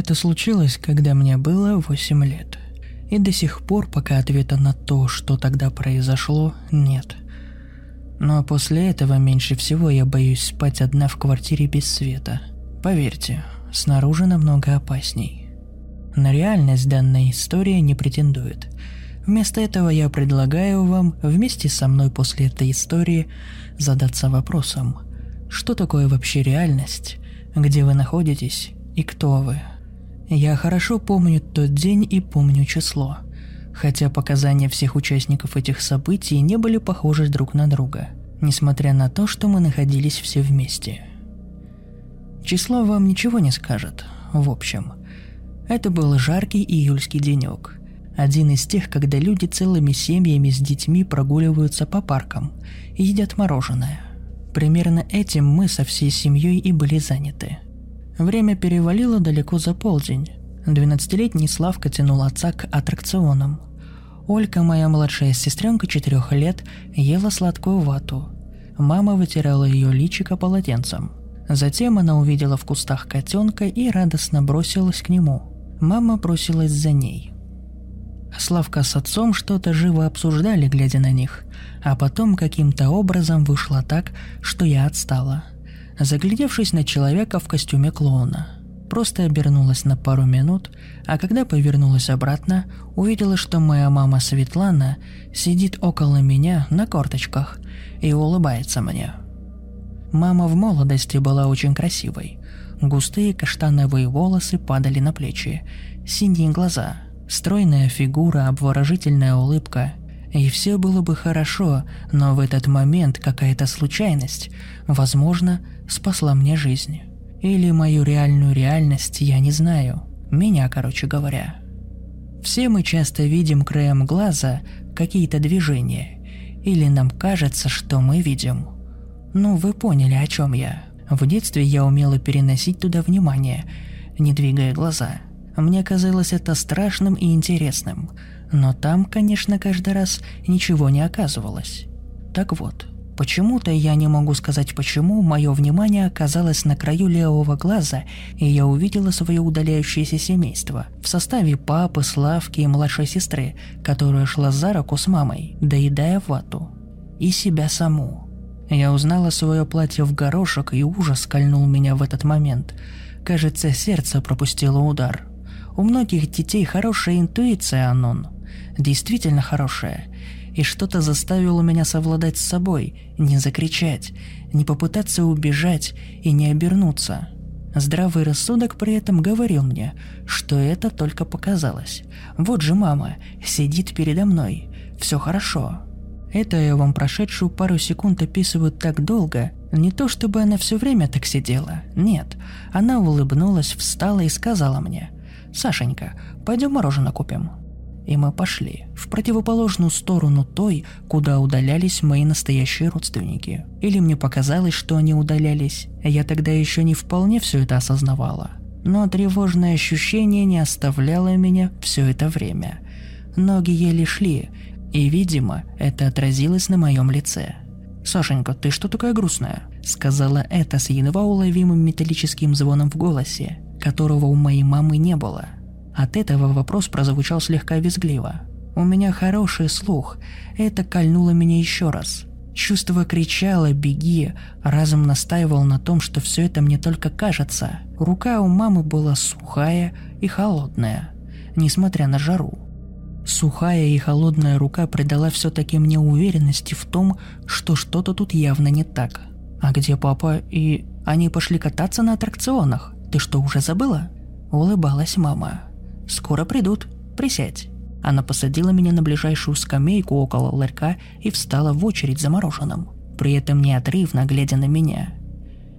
Это случилось, когда мне было 8 лет. И до сих пор пока ответа на то, что тогда произошло, нет. Но после этого меньше всего я боюсь спать одна в квартире без света. Поверьте, снаружи намного опасней. На реальность данная история не претендует. Вместо этого я предлагаю вам вместе со мной после этой истории задаться вопросом, что такое вообще реальность, где вы находитесь и кто вы. Я хорошо помню тот день и помню число, хотя показания всех участников этих событий не были похожи друг на друга, несмотря на то, что мы находились все вместе. Число вам ничего не скажет, в общем. Это был жаркий июльский денек. Один из тех, когда люди целыми семьями с детьми прогуливаются по паркам и едят мороженое. Примерно этим мы со всей семьей и были заняты – Время перевалило далеко за полдень. Двенадцатилетний Славка тянул отца к аттракционам. Олька, моя младшая сестренка четырех лет, ела сладкую вату. Мама вытирала ее личико полотенцем. Затем она увидела в кустах котенка и радостно бросилась к нему. Мама бросилась за ней. Славка с отцом что-то живо обсуждали, глядя на них, а потом каким-то образом вышло так, что я отстала – заглядевшись на человека в костюме клоуна. Просто обернулась на пару минут, а когда повернулась обратно, увидела, что моя мама Светлана сидит около меня на корточках и улыбается мне. Мама в молодости была очень красивой. Густые каштановые волосы падали на плечи, синие глаза, стройная фигура, обворожительная улыбка и все было бы хорошо, но в этот момент какая-то случайность, возможно, спасла мне жизнь. Или мою реальную реальность, я не знаю. Меня, короче говоря. Все мы часто видим краем глаза какие-то движения. Или нам кажется, что мы видим. Ну, вы поняли, о чем я. В детстве я умела переносить туда внимание, не двигая глаза. Мне казалось это страшным и интересным – но там, конечно, каждый раз ничего не оказывалось. Так вот, почему-то я не могу сказать почему, мое внимание оказалось на краю левого глаза, и я увидела свое удаляющееся семейство в составе папы, Славки и младшей сестры, которая шла за руку с мамой, доедая вату. И себя саму. Я узнала свое платье в горошек, и ужас кольнул меня в этот момент. Кажется, сердце пропустило удар. У многих детей хорошая интуиция, Анон – действительно хорошая, и что-то заставило меня совладать с собой, не закричать, не попытаться убежать и не обернуться. Здравый рассудок при этом говорил мне, что это только показалось. Вот же мама, сидит передо мной, все хорошо. Это я вам прошедшую пару секунд описываю так долго, не то чтобы она все время так сидела, нет. Она улыбнулась, встала и сказала мне, «Сашенька, пойдем мороженое купим» и мы пошли в противоположную сторону той, куда удалялись мои настоящие родственники. Или мне показалось, что они удалялись. Я тогда еще не вполне все это осознавала. Но тревожное ощущение не оставляло меня все это время. Ноги еле шли, и, видимо, это отразилось на моем лице. «Сашенька, ты что такая грустная?» Сказала это с едва уловимым металлическим звоном в голосе, которого у моей мамы не было – от этого вопрос прозвучал слегка визгливо. У меня хороший слух, это кольнуло меня еще раз. Чувство кричало «беги», разум настаивал на том, что все это мне только кажется. Рука у мамы была сухая и холодная, несмотря на жару. Сухая и холодная рука придала все-таки мне уверенности в том, что что-то тут явно не так. А где папа и... Они пошли кататься на аттракционах. Ты что, уже забыла? Улыбалась мама. Скоро придут. Присядь». Она посадила меня на ближайшую скамейку около ларька и встала в очередь за мороженым, при этом неотрывно глядя на меня.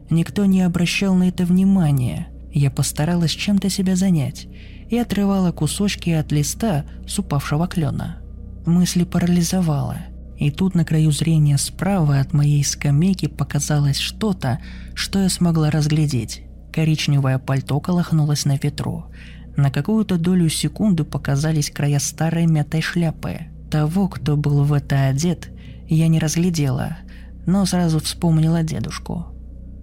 Никто не обращал на это внимания. Я постаралась чем-то себя занять и отрывала кусочки от листа с упавшего клена. Мысли парализовала. И тут на краю зрения справа от моей скамейки показалось что-то, что я смогла разглядеть. Коричневое пальто колыхнулось на ветру. На какую-то долю секунды показались края старой мятой шляпы. Того, кто был в это одет, я не разглядела, но сразу вспомнила дедушку.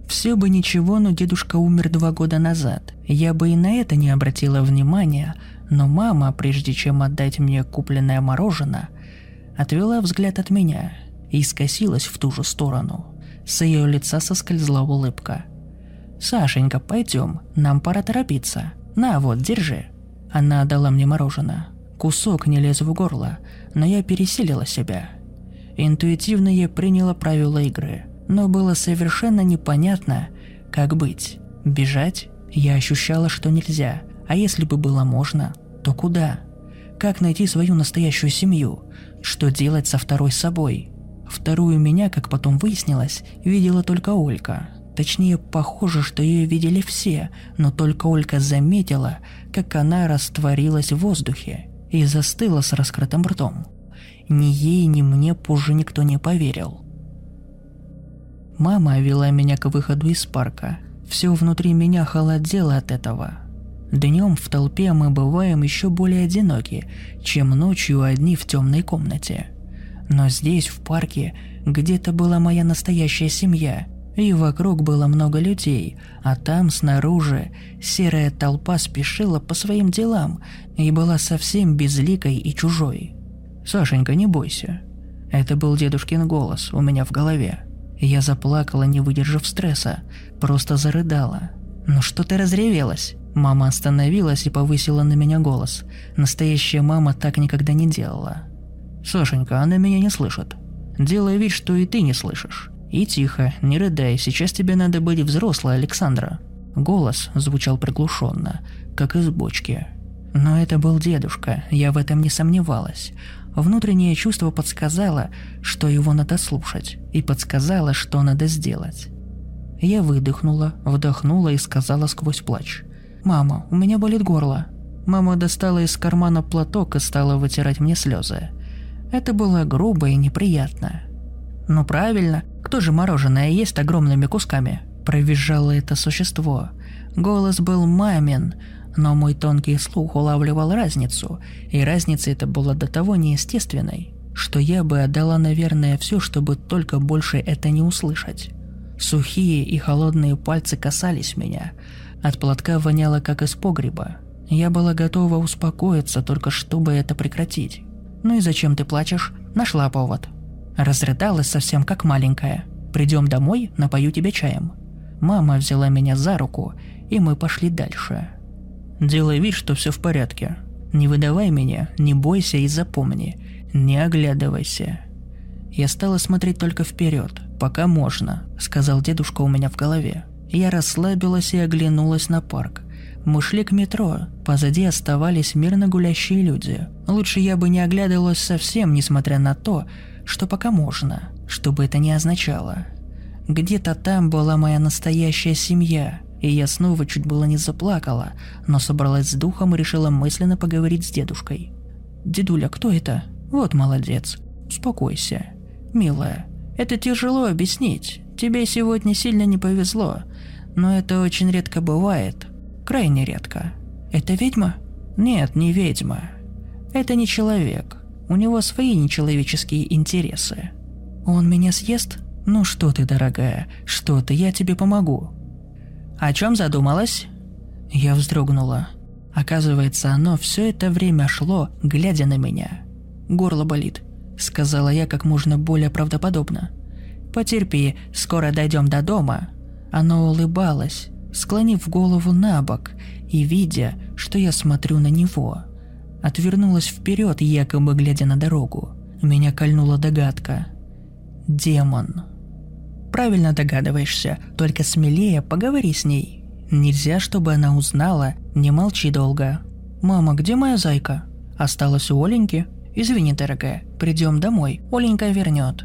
Все бы ничего, но дедушка умер два года назад. Я бы и на это не обратила внимания, но мама, прежде чем отдать мне купленное мороженое, отвела взгляд от меня и скосилась в ту же сторону. С ее лица соскользла улыбка. «Сашенька, пойдем, нам пора торопиться. На, вот, держи». Она отдала мне мороженое. Кусок не лез в горло, но я пересилила себя. Интуитивно я приняла правила игры, но было совершенно непонятно, как быть. Бежать я ощущала, что нельзя, а если бы было можно, то куда? Как найти свою настоящую семью? Что делать со второй собой? Вторую меня, как потом выяснилось, видела только Олька, Точнее, похоже, что ее видели все, но только Олька заметила, как она растворилась в воздухе и застыла с раскрытым ртом. Ни ей, ни мне позже никто не поверил. Мама вела меня к выходу из парка. Все внутри меня холодело от этого. Днем в толпе мы бываем еще более одиноки, чем ночью одни в темной комнате. Но здесь, в парке, где-то была моя настоящая семья – и вокруг было много людей, а там снаружи серая толпа спешила по своим делам и была совсем безликой и чужой. «Сашенька, не бойся». Это был дедушкин голос у меня в голове. Я заплакала, не выдержав стресса, просто зарыдала. «Ну что ты разревелась?» Мама остановилась и повысила на меня голос. Настоящая мама так никогда не делала. «Сашенька, она меня не слышит. Делай вид, что и ты не слышишь. «И тихо, не рыдай, сейчас тебе надо быть взрослой, Александра». Голос звучал приглушенно, как из бочки. Но это был дедушка, я в этом не сомневалась. Внутреннее чувство подсказало, что его надо слушать, и подсказало, что надо сделать. Я выдохнула, вдохнула и сказала сквозь плач. «Мама, у меня болит горло». Мама достала из кармана платок и стала вытирать мне слезы. Это было грубо и неприятно. «Ну правильно, кто же мороженое ест огромными кусками?» Провизжало это существо. Голос был мамин, но мой тонкий слух улавливал разницу, и разница эта была до того неестественной, что я бы отдала, наверное, все, чтобы только больше это не услышать. Сухие и холодные пальцы касались меня. От платка воняло, как из погреба. Я была готова успокоиться, только чтобы это прекратить. «Ну и зачем ты плачешь?» Нашла повод. Разрыдалась совсем как маленькая. «Придем домой, напою тебе чаем». Мама взяла меня за руку, и мы пошли дальше. «Делай вид, что все в порядке. Не выдавай меня, не бойся и запомни. Не оглядывайся». Я стала смотреть только вперед, пока можно, сказал дедушка у меня в голове. Я расслабилась и оглянулась на парк. Мы шли к метро, позади оставались мирно гулящие люди. Лучше я бы не оглядывалась совсем, несмотря на то, что пока можно, что бы это ни означало. Где-то там была моя настоящая семья, и я снова чуть было не заплакала, но собралась с духом и решила мысленно поговорить с дедушкой. «Дедуля, кто это?» «Вот молодец. Успокойся. Милая, это тяжело объяснить. Тебе сегодня сильно не повезло. Но это очень редко бывает. Крайне редко. Это ведьма? Нет, не ведьма. Это не человек. У него свои нечеловеческие интересы. Он меня съест? Ну что ты, дорогая, что ты, я тебе помогу. О чем задумалась? Я вздрогнула. Оказывается, оно все это время шло, глядя на меня. Горло болит, сказала я как можно более правдоподобно. Потерпи, скоро дойдем до дома. Оно улыбалось, склонив голову на бок и видя, что я смотрю на него – Отвернулась вперед, якобы глядя на дорогу. Меня кольнула догадка. Демон. Правильно догадываешься, только смелее поговори с ней. Нельзя, чтобы она узнала, не молчи долго. «Мама, где моя зайка?» Осталось у Оленьки. Извини, дорогая, придем домой, Оленька вернет.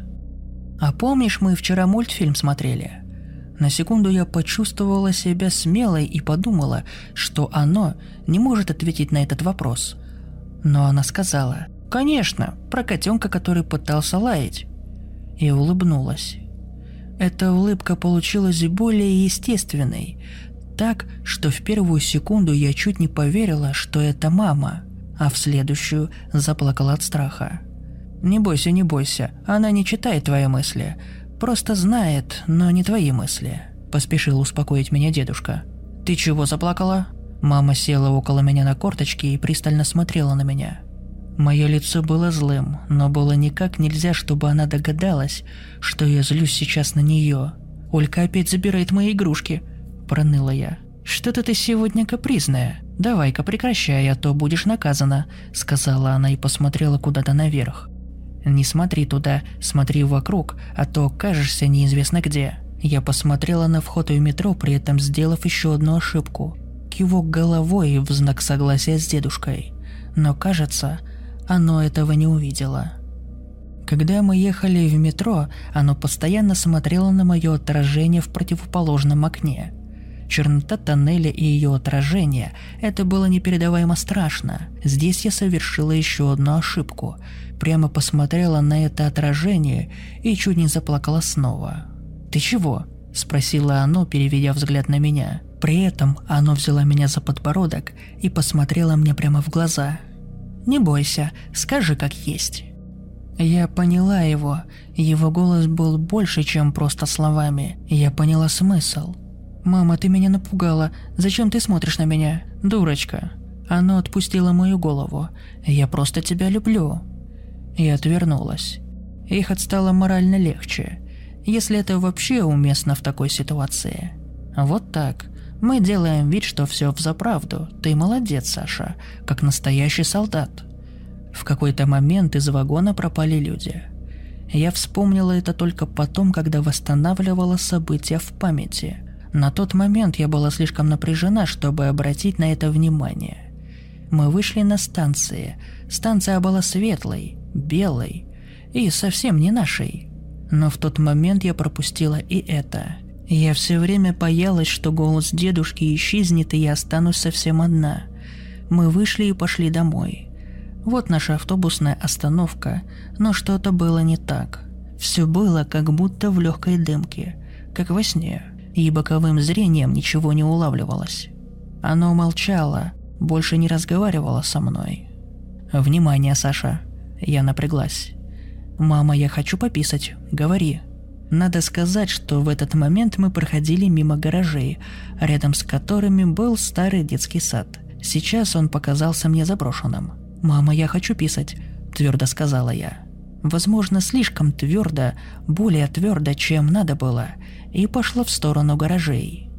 А помнишь, мы вчера мультфильм смотрели? На секунду я почувствовала себя смелой и подумала, что оно не может ответить на этот вопрос. Но она сказала, «Конечно, про котенка, который пытался лаять». И улыбнулась. Эта улыбка получилась более естественной, так, что в первую секунду я чуть не поверила, что это мама, а в следующую заплакала от страха. «Не бойся, не бойся, она не читает твои мысли, просто знает, но не твои мысли», – поспешил успокоить меня дедушка. «Ты чего заплакала?» Мама села около меня на корточки и пристально смотрела на меня. Мое лицо было злым, но было никак нельзя, чтобы она догадалась, что я злюсь сейчас на нее. «Олька опять забирает мои игрушки», – проныла я. «Что-то ты сегодня капризная. Давай-ка прекращай, а то будешь наказана», – сказала она и посмотрела куда-то наверх. «Не смотри туда, смотри вокруг, а то кажешься неизвестно где». Я посмотрела на вход в метро, при этом сделав еще одну ошибку. Кивок головой в знак согласия с дедушкой. Но кажется, оно этого не увидело. Когда мы ехали в метро, оно постоянно смотрело на мое отражение в противоположном окне. Чернота тоннеля и ее отражение – это было непередаваемо страшно. Здесь я совершила еще одну ошибку. Прямо посмотрела на это отражение и чуть не заплакала снова. «Ты чего?» – спросило оно, переведя взгляд на меня. При этом оно взяло меня за подбородок и посмотрело мне прямо в глаза – не бойся, скажи как есть». Я поняла его. Его голос был больше, чем просто словами. Я поняла смысл. «Мама, ты меня напугала. Зачем ты смотришь на меня? Дурочка». Оно отпустило мою голову. «Я просто тебя люблю». И отвернулась. Их отстало морально легче, если это вообще уместно в такой ситуации. Вот так. Мы делаем вид, что все взаправду. Ты молодец, Саша, как настоящий солдат. В какой-то момент из вагона пропали люди. Я вспомнила это только потом, когда восстанавливала события в памяти. На тот момент я была слишком напряжена, чтобы обратить на это внимание. Мы вышли на станции. Станция была светлой, белой и совсем не нашей. Но в тот момент я пропустила и это – я все время боялась, что голос дедушки исчезнет, и я останусь совсем одна. Мы вышли и пошли домой. Вот наша автобусная остановка, но что-то было не так. Все было как будто в легкой дымке, как во сне, и боковым зрением ничего не улавливалось. Оно молчало, больше не разговаривало со мной. «Внимание, Саша!» Я напряглась. «Мама, я хочу пописать. Говори», надо сказать, что в этот момент мы проходили мимо гаражей, рядом с которыми был старый детский сад. Сейчас он показался мне заброшенным. «Мама, я хочу писать», – твердо сказала я. Возможно, слишком твердо, более твердо, чем надо было, и пошла в сторону гаражей.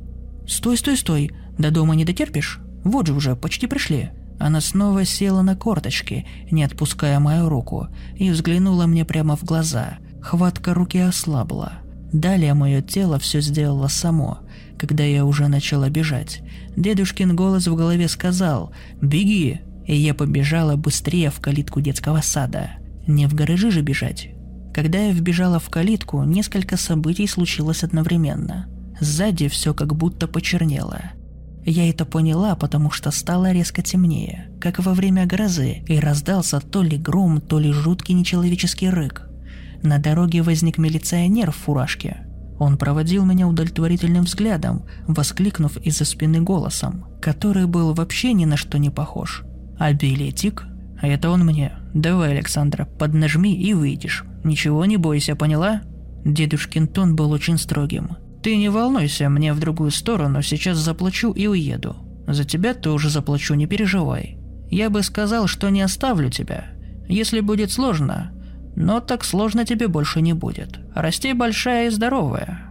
«Стой, стой, стой! До дома не дотерпишь? Вот же уже, почти пришли!» Она снова села на корточки, не отпуская мою руку, и взглянула мне прямо в глаза, Хватка руки ослабла. Далее мое тело все сделало само, когда я уже начала бежать. Дедушкин голос в голове сказал «Беги!» И я побежала быстрее в калитку детского сада. Не в гаражи же бежать. Когда я вбежала в калитку, несколько событий случилось одновременно. Сзади все как будто почернело. Я это поняла, потому что стало резко темнее, как во время грозы, и раздался то ли гром, то ли жуткий нечеловеческий рык. На дороге возник милиционер в фуражке. Он проводил меня удовлетворительным взглядом, воскликнув из-за спины голосом, который был вообще ни на что не похож. «А билетик?» «А это он мне. Давай, Александра, поднажми и выйдешь. Ничего не бойся, поняла?» Дедушкин тон был очень строгим. «Ты не волнуйся, мне в другую сторону, сейчас заплачу и уеду. За тебя тоже заплачу, не переживай. Я бы сказал, что не оставлю тебя. Если будет сложно, но так сложно тебе больше не будет. Расти большая и здоровая.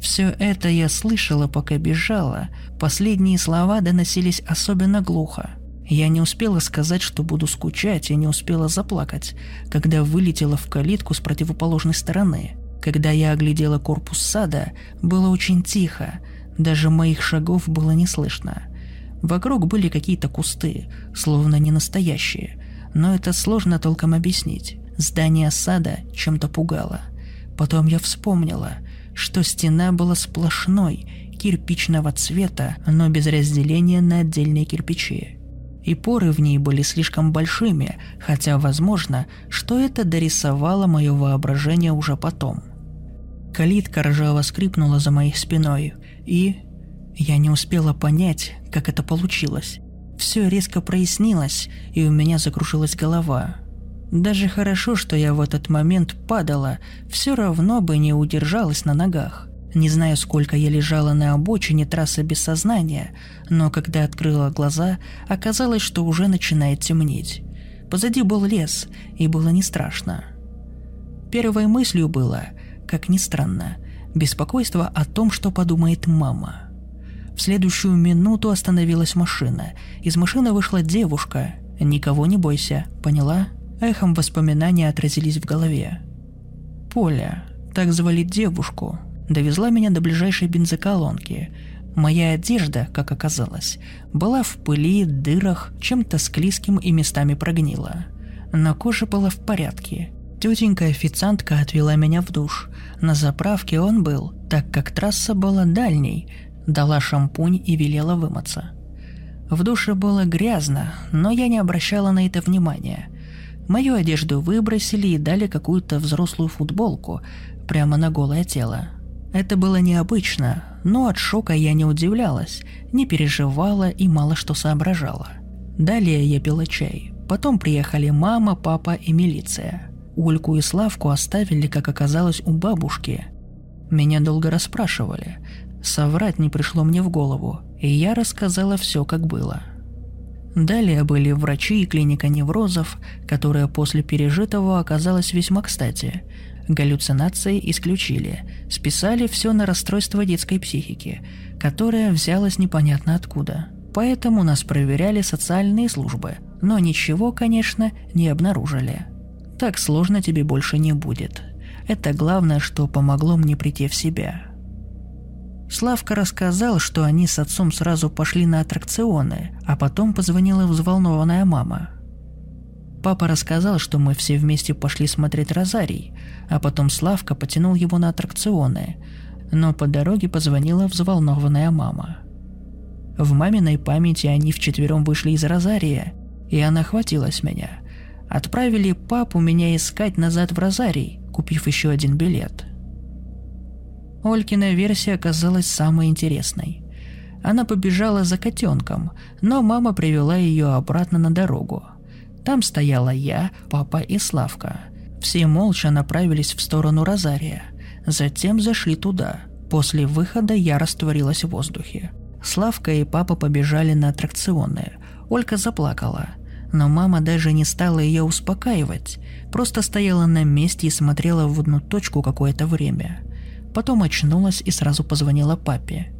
Все это я слышала, пока бежала. Последние слова доносились особенно глухо. Я не успела сказать, что буду скучать, и не успела заплакать, когда вылетела в калитку с противоположной стороны. Когда я оглядела корпус сада, было очень тихо, даже моих шагов было не слышно. Вокруг были какие-то кусты, словно не настоящие, но это сложно толком объяснить. Здание сада чем-то пугало. Потом я вспомнила, что стена была сплошной, кирпичного цвета, но без разделения на отдельные кирпичи. И поры в ней были слишком большими, хотя возможно, что это дорисовало мое воображение уже потом. Калитка ржаво скрипнула за моей спиной, и... Я не успела понять, как это получилось. Все резко прояснилось, и у меня закружилась голова. Даже хорошо, что я в этот момент падала, все равно бы не удержалась на ногах. Не знаю, сколько я лежала на обочине трассы без сознания, но когда открыла глаза, оказалось, что уже начинает темнеть. Позади был лес, и было не страшно. Первой мыслью было, как ни странно, беспокойство о том, что подумает мама. В следующую минуту остановилась машина. Из машины вышла девушка. «Никого не бойся, поняла?» Эхом воспоминания отразились в голове. Поля, так звали девушку, довезла меня до ближайшей бензоколонки. Моя одежда, как оказалось, была в пыли, дырах, чем-то склизким и местами прогнила. Но кожа была в порядке. Тетенька-официантка отвела меня в душ. На заправке он был, так как трасса была дальней, дала шампунь и велела вымыться. В душе было грязно, но я не обращала на это внимания. Мою одежду выбросили и дали какую-то взрослую футболку прямо на голое тело. Это было необычно, но от шока я не удивлялась, не переживала и мало что соображала. Далее я пила чай. Потом приехали мама, папа и милиция. Ульку и Славку оставили, как оказалось, у бабушки. Меня долго расспрашивали. Соврать не пришло мне в голову, и я рассказала все, как было – Далее были врачи и клиника неврозов, которая после пережитого оказалась весьма кстати. Галлюцинации исключили, списали все на расстройство детской психики, которое взялось непонятно откуда. Поэтому нас проверяли социальные службы, но ничего, конечно, не обнаружили. Так сложно тебе больше не будет. Это главное, что помогло мне прийти в себя – Славка рассказал, что они с отцом сразу пошли на аттракционы, а потом позвонила взволнованная мама. Папа рассказал, что мы все вместе пошли смотреть «Розарий», а потом Славка потянул его на аттракционы, но по дороге позвонила взволнованная мама. В маминой памяти они вчетвером вышли из «Розария», и она хватилась меня. Отправили папу меня искать назад в «Розарий», купив еще один билет – Олькина версия оказалась самой интересной. Она побежала за котенком, но мама привела ее обратно на дорогу. Там стояла я, папа и Славка. Все молча направились в сторону Розария. Затем зашли туда. После выхода я растворилась в воздухе. Славка и папа побежали на аттракционы. Олька заплакала. Но мама даже не стала ее успокаивать. Просто стояла на месте и смотрела в одну точку какое-то время – Потом очнулась и сразу позвонила папе.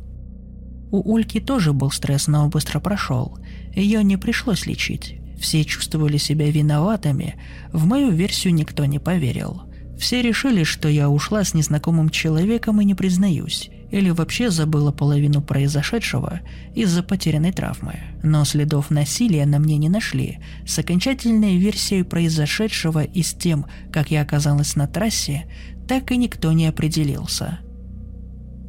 У Ульки тоже был стресс, но быстро прошел. Ее не пришлось лечить. Все чувствовали себя виноватыми. В мою версию никто не поверил. Все решили, что я ушла с незнакомым человеком и не признаюсь. Или вообще забыла половину произошедшего из-за потерянной травмы. Но следов насилия на мне не нашли. С окончательной версией произошедшего и с тем, как я оказалась на трассе, так и никто не определился.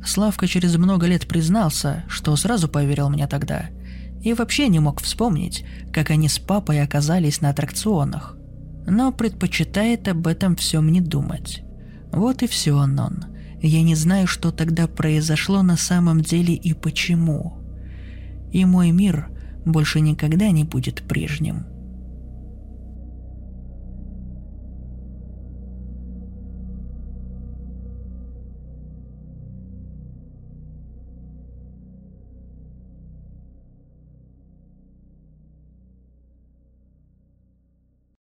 Славка через много лет признался, что сразу поверил мне тогда, и вообще не мог вспомнить, как они с папой оказались на аттракционах, но предпочитает об этом всем не думать. Вот и все, Анон. Я не знаю, что тогда произошло на самом деле и почему. И мой мир больше никогда не будет прежним.